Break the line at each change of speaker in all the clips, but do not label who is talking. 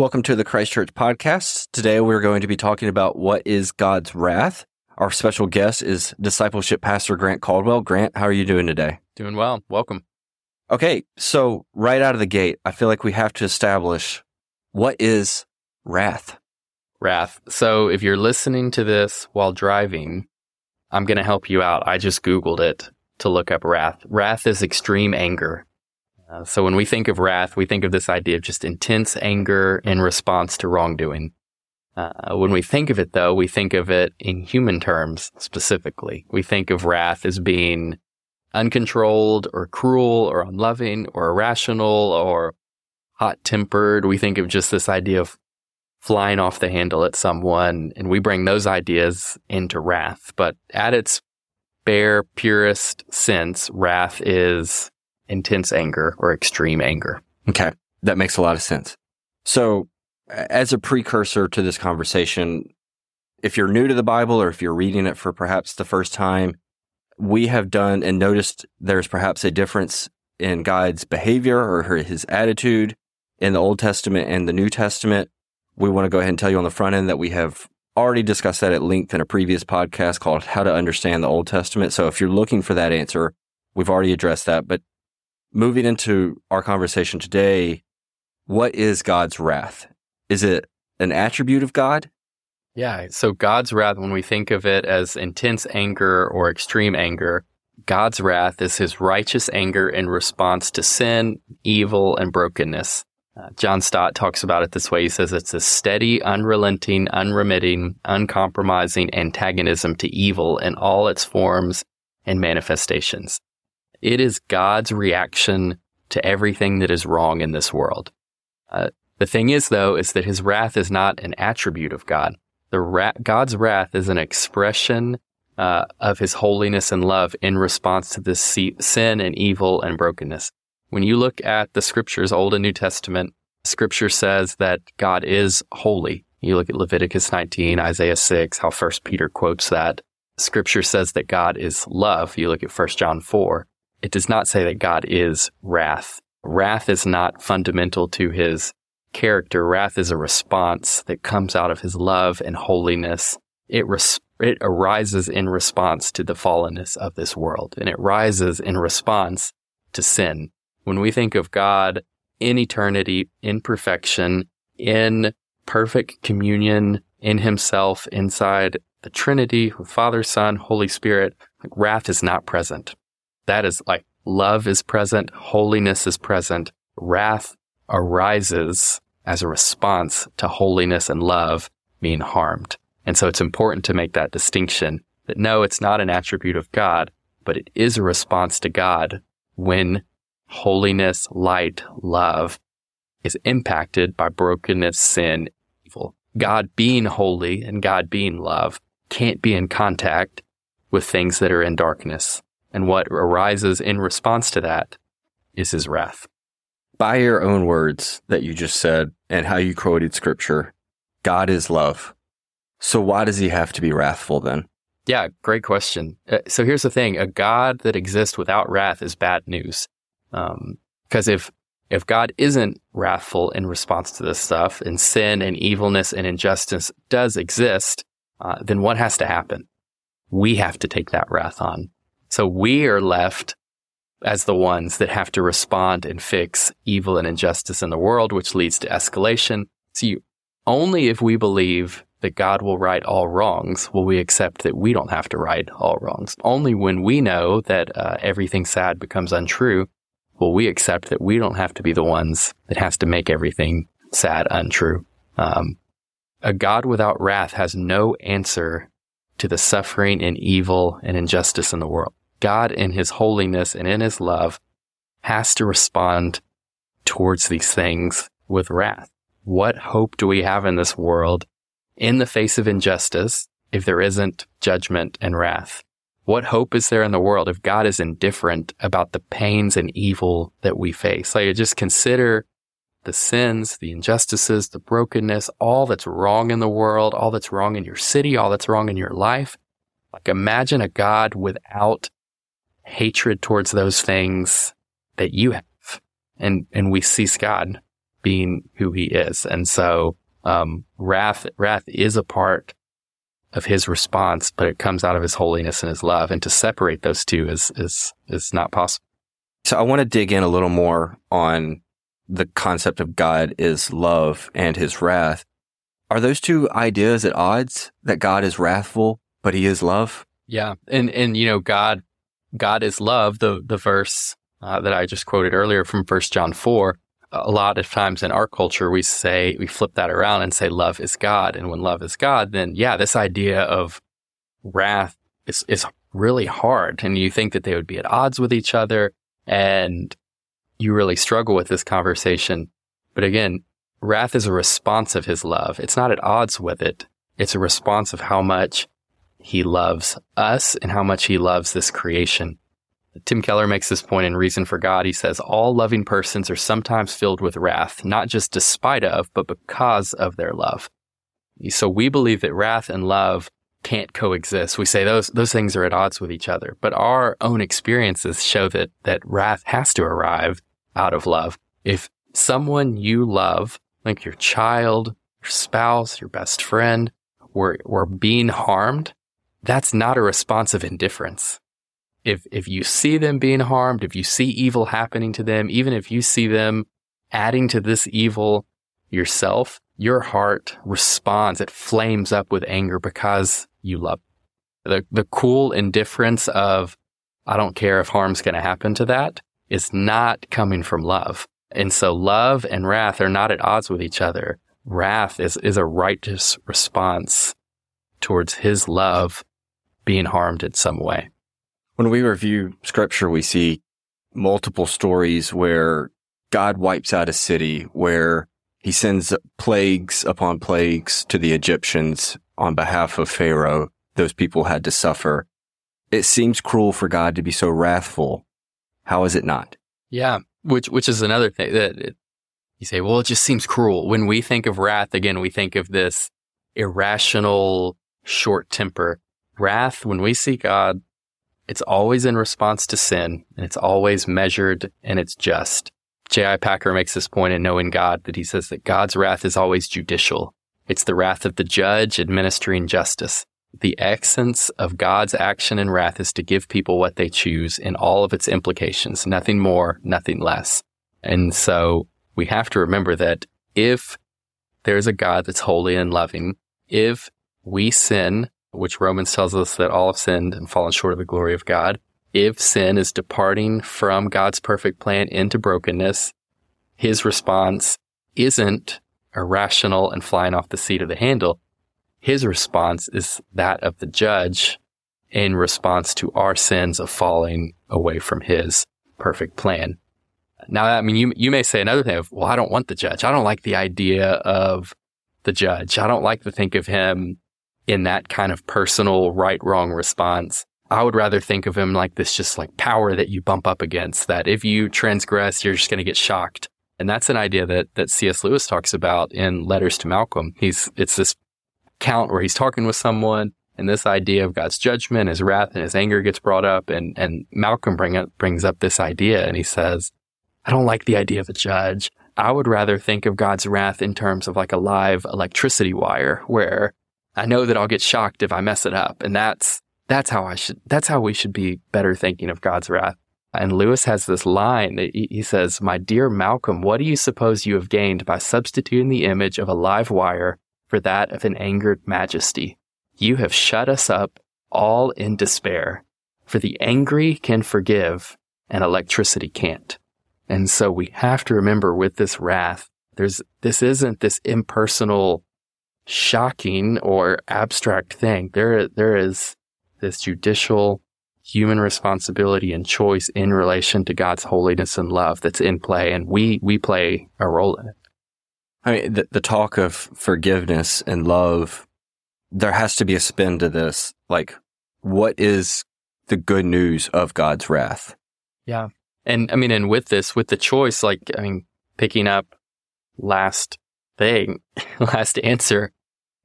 Welcome to the Christchurch podcast. Today we're going to be talking about what is God's wrath. Our special guest is discipleship pastor Grant Caldwell. Grant, how are you doing today?
Doing well. Welcome.
Okay, so right out of the gate, I feel like we have to establish what is wrath.
Wrath. So if you're listening to this while driving, I'm going to help you out. I just Googled it to look up wrath. Wrath is extreme anger. Uh, so when we think of wrath, we think of this idea of just intense anger in response to wrongdoing. Uh, when we think of it, though, we think of it in human terms specifically. We think of wrath as being uncontrolled or cruel or unloving or irrational or hot tempered. We think of just this idea of flying off the handle at someone, and we bring those ideas into wrath. But at its bare, purest sense, wrath is intense anger or extreme anger.
Okay. That makes a lot of sense. So, as a precursor to this conversation, if you're new to the Bible or if you're reading it for perhaps the first time, we have done and noticed there's perhaps a difference in God's behavior or his attitude in the Old Testament and the New Testament. We want to go ahead and tell you on the front end that we have already discussed that at length in a previous podcast called How to Understand the Old Testament. So if you're looking for that answer, we've already addressed that. But moving into our conversation today, what is God's wrath? Is it an attribute of God?
Yeah. So God's wrath, when we think of it as intense anger or extreme anger, God's wrath is his righteous anger in response to sin, evil, and brokenness. Uh, John Stott talks about it this way. He says it's a steady, unrelenting, unremitting, uncompromising antagonism to evil in all its forms and manifestations. It is God's reaction to everything that is wrong in this world. Uh, the thing is, though, is that his wrath is not an attribute of God. The ra- God's wrath is an expression uh, of his holiness and love in response to this sin and evil and brokenness. When you look at the scriptures, Old and New Testament, scripture says that God is holy. You look at Leviticus 19, Isaiah 6, how First Peter quotes that. Scripture says that God is love. You look at First John 4 it does not say that God is wrath. Wrath is not fundamental to his character. Wrath is a response that comes out of his love and holiness. It, res- it arises in response to the fallenness of this world, and it rises in response to sin. When we think of God in eternity, in perfection, in perfect communion in himself inside the Trinity, Father, Son, Holy Spirit, wrath is not present that is like love is present, holiness is present, wrath arises as a response to holiness and love being harmed. And so it's important to make that distinction that no, it's not an attribute of God, but it is a response to God when holiness, light, love is impacted by brokenness, sin, evil. God being holy and God being love can't be in contact with things that are in darkness. And what arises in response to that is his wrath.
By your own words that you just said and how you quoted scripture, God is love. So why does he have to be wrathful then?
Yeah, great question. Uh, so here's the thing: a God that exists without wrath is bad news. Because um, if if God isn't wrathful in response to this stuff, and sin and evilness and injustice does exist, uh, then what has to happen? We have to take that wrath on. So we are left as the ones that have to respond and fix evil and injustice in the world, which leads to escalation. See, only if we believe that God will right all wrongs will we accept that we don't have to right all wrongs. Only when we know that uh, everything sad becomes untrue will we accept that we don't have to be the ones that has to make everything sad untrue. Um, a God without wrath has no answer to the suffering and evil and injustice in the world. God in his holiness and in his love has to respond towards these things with wrath. What hope do we have in this world in the face of injustice if there isn't judgment and wrath? What hope is there in the world if God is indifferent about the pains and evil that we face? Like just consider the sins, the injustices, the brokenness, all that's wrong in the world, all that's wrong in your city, all that's wrong in your life. Like imagine a God without hatred towards those things that you have. And, and we cease God. being who he is. And so, um, wrath, wrath is a part of his response, but it comes out of his holiness and his love. And to separate those two is, is, is not possible.
So I want to dig in a little more on the concept of God is love and his wrath. Are those two ideas at odds that God is wrathful, but he is love?
Yeah. And, and, you know, God, God is love, the, the verse uh, that I just quoted earlier from First John 4. A lot of times in our culture, we say, we flip that around and say love is God. And when love is God, then yeah, this idea of wrath is, is really hard. And you think that they would be at odds with each other and you really struggle with this conversation. But again, wrath is a response of his love. It's not at odds with it. It's a response of how much he loves us and how much he loves this creation. Tim Keller makes this point in Reason for God. He says, All loving persons are sometimes filled with wrath, not just despite of, but because of their love. So we believe that wrath and love can't coexist. We say those, those things are at odds with each other, but our own experiences show that, that wrath has to arrive out of love. If someone you love, like your child, your spouse, your best friend, were, were being harmed, that's not a response of indifference. If, if you see them being harmed, if you see evil happening to them, even if you see them adding to this evil yourself, your heart responds. It flames up with anger because you love. The, the cool indifference of, I don't care if harm's going to happen to that is not coming from love. And so love and wrath are not at odds with each other. Wrath is, is a righteous response towards his love being harmed in some way.
When we review scripture, we see multiple stories where God wipes out a city, where he sends plagues upon plagues to the Egyptians on behalf of Pharaoh. Those people had to suffer. It seems cruel for God to be so wrathful. How is it not?
Yeah, which which is another thing that it, you say. Well, it just seems cruel. When we think of wrath, again, we think of this irrational, short temper wrath, when we see God, it's always in response to sin and it's always measured and it's just. J.I. Packer makes this point in Knowing God that he says that God's wrath is always judicial. It's the wrath of the judge administering justice. The essence of God's action and wrath is to give people what they choose in all of its implications, nothing more, nothing less. And so we have to remember that if there's a God that's holy and loving, if we sin, which Romans tells us that all have sinned and fallen short of the glory of God. If sin is departing from God's perfect plan into brokenness, his response isn't irrational and flying off the seat of the handle. His response is that of the judge in response to our sins of falling away from his perfect plan. Now, I mean, you, you may say another thing of, well, I don't want the judge. I don't like the idea of the judge. I don't like to think of him in that kind of personal right wrong response. I would rather think of him like this just like power that you bump up against that if you transgress, you're just going to get shocked. And that's an idea that, that C.S. Lewis talks about in Letters to Malcolm. He's, it's this count where he's talking with someone and this idea of God's judgment, his wrath and his anger gets brought up. And, and Malcolm bring up, brings up this idea and he says, I don't like the idea of a judge. I would rather think of God's wrath in terms of like a live electricity wire where I know that I'll get shocked if I mess it up. And that's, that's how I should, that's how we should be better thinking of God's wrath. And Lewis has this line. He says, My dear Malcolm, what do you suppose you have gained by substituting the image of a live wire for that of an angered majesty? You have shut us up all in despair. For the angry can forgive and electricity can't. And so we have to remember with this wrath, there's, this isn't this impersonal shocking or abstract thing. There, there is this judicial human responsibility and choice in relation to God's holiness and love that's in play, and we we play a role in it.
I mean, the, the talk of forgiveness and love, there has to be a spin to this. Like, what is the good news of God's wrath?
Yeah. And I mean, and with this, with the choice, like, I mean, picking up last thing, last answer,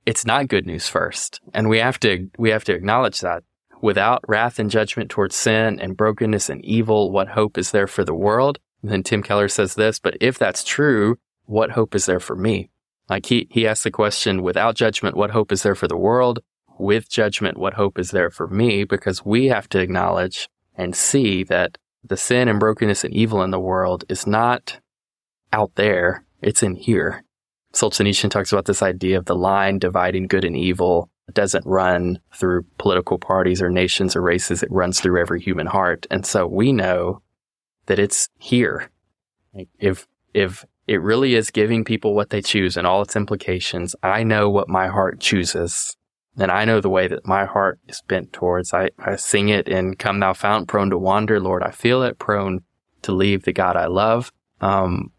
it's not good news first. And we have to, we have to acknowledge that. Without wrath and judgment towards sin and brokenness and evil, what hope is there for the world? And then Tim Keller says this, but if that's true, what hope is there for me? Like he, he asked the question, without judgment, what hope is there for the world? With judgment, what hope is there for me? Because we have to acknowledge and see that the sin and brokenness and evil in the world is not out there. It's in here. Solzhenitsyn talks about this idea of the line dividing good and evil it doesn't run through political parties or nations or races. It runs through every human heart. And so we know that it's here. If, if it really is giving people what they choose and all its implications, I know what my heart chooses. And I know the way that my heart is bent towards. I, I sing it in Come Thou Fount, prone to wander, Lord, I feel it, prone to leave the God I love. Um,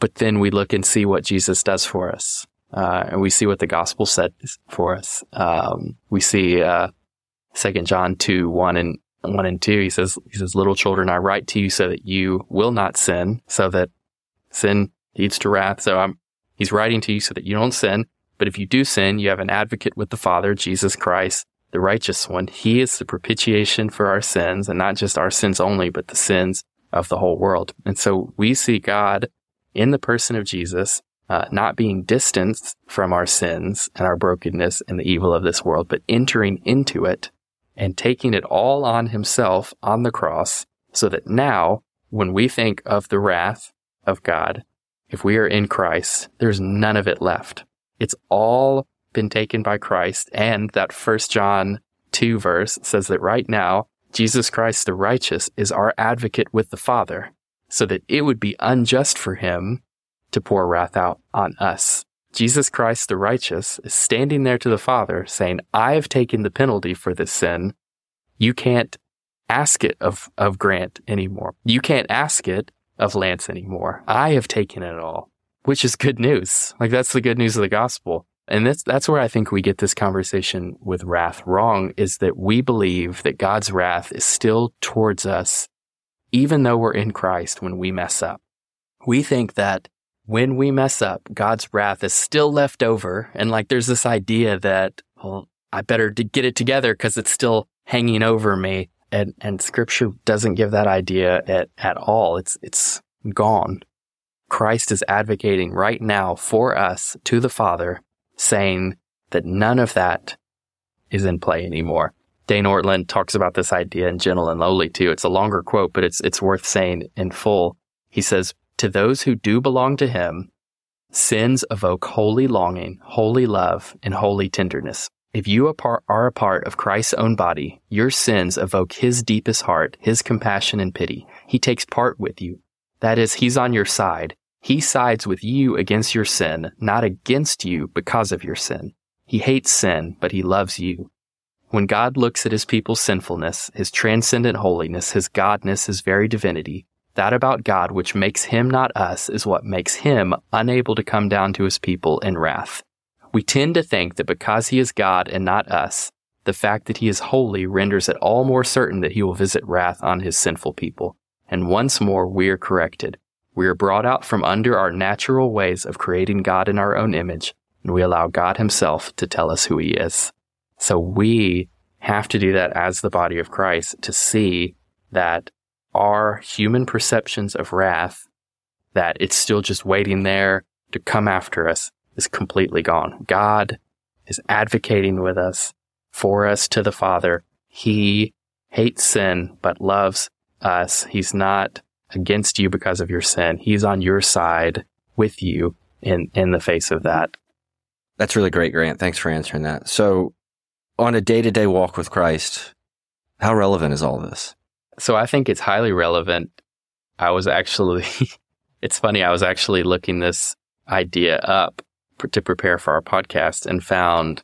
but then we look and see what Jesus does for us. Uh, and we see what the gospel said for us. Um, we see, uh, second John 2, 1 and 1 and 2. He says, he says, little children, I write to you so that you will not sin, so that sin leads to wrath. So I'm, he's writing to you so that you don't sin. But if you do sin, you have an advocate with the Father, Jesus Christ, the righteous one. He is the propitiation for our sins and not just our sins only, but the sins of the whole world. And so we see God in the person of Jesus uh, not being distanced from our sins and our brokenness and the evil of this world, but entering into it and taking it all on himself on the cross so that now when we think of the wrath of God, if we are in Christ, there's none of it left. It's all been taken by Christ. And that first John 2 verse says that right now, Jesus Christ the righteous is our advocate with the Father so that it would be unjust for him to pour wrath out on us. Jesus Christ the righteous is standing there to the Father saying, I have taken the penalty for this sin. You can't ask it of, of Grant anymore. You can't ask it of Lance anymore. I have taken it all, which is good news. Like that's the good news of the gospel. And that's, that's where I think we get this conversation with wrath wrong is that we believe that God's wrath is still towards us, even though we're in Christ when we mess up. We think that when we mess up, God's wrath is still left over. And like there's this idea that, well, I better get it together because it's still hanging over me. And, and scripture doesn't give that idea at, at all. It's, it's gone. Christ is advocating right now for us to the Father, saying that none of that is in play anymore. Dane Ortlund talks about this idea in Gentle and Lowly too. It's a longer quote, but it's, it's worth saying in full. He says, to those who do belong to him, sins evoke holy longing, holy love, and holy tenderness. If you are a part of Christ's own body, your sins evoke his deepest heart, his compassion and pity. He takes part with you. That is, he's on your side. He sides with you against your sin, not against you because of your sin. He hates sin, but he loves you. When God looks at his people's sinfulness, his transcendent holiness, his godness, his very divinity, that about God which makes him not us is what makes him unable to come down to his people in wrath. We tend to think that because he is God and not us, the fact that he is holy renders it all more certain that he will visit wrath on his sinful people. And once more we are corrected. We are brought out from under our natural ways of creating God in our own image, and we allow God himself to tell us who he is. So we have to do that as the body of Christ to see that our human perceptions of wrath, that it's still just waiting there to come after us, is completely gone. God is advocating with us for us to the Father. He hates sin, but loves us. He's not against you because of your sin. He's on your side with you in, in the face of that.
That's really great, Grant. Thanks for answering that. So on a day to day walk with Christ, how relevant is all this?
So I think it's highly relevant. I was actually, it's funny, I was actually looking this idea up to prepare for our podcast and found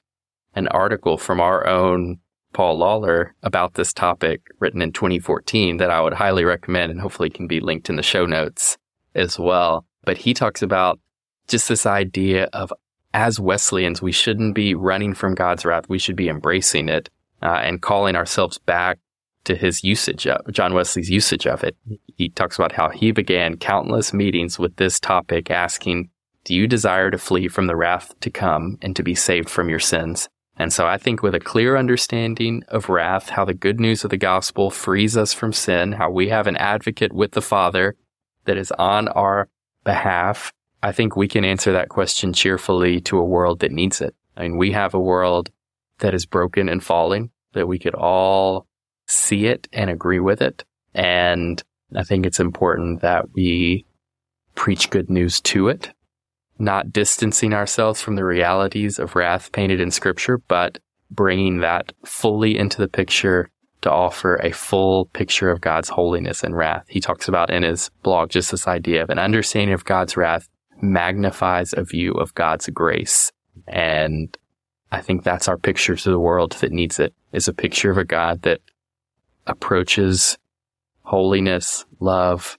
an article from our own Paul Lawler about this topic written in 2014 that I would highly recommend and hopefully can be linked in the show notes as well. But he talks about just this idea of as Wesleyans, we shouldn't be running from God's wrath. We should be embracing it uh, and calling ourselves back to his usage of John Wesley's usage of it. He talks about how he began countless meetings with this topic asking, do you desire to flee from the wrath to come and to be saved from your sins? And so I think with a clear understanding of wrath, how the good news of the gospel frees us from sin, how we have an advocate with the Father that is on our behalf, I think we can answer that question cheerfully to a world that needs it. I mean, we have a world that is broken and falling, that we could all see it and agree with it. And I think it's important that we preach good news to it, not distancing ourselves from the realities of wrath painted in scripture, but bringing that fully into the picture to offer a full picture of God's holiness and wrath. He talks about in his blog just this idea of an understanding of God's wrath magnifies a view of God's grace. And I think that's our picture to the world that needs it is a picture of a God that approaches holiness, love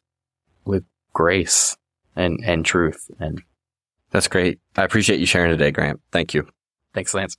with grace and, and truth. And
that's great. I appreciate you sharing today, Grant. Thank you.
Thanks, Lance.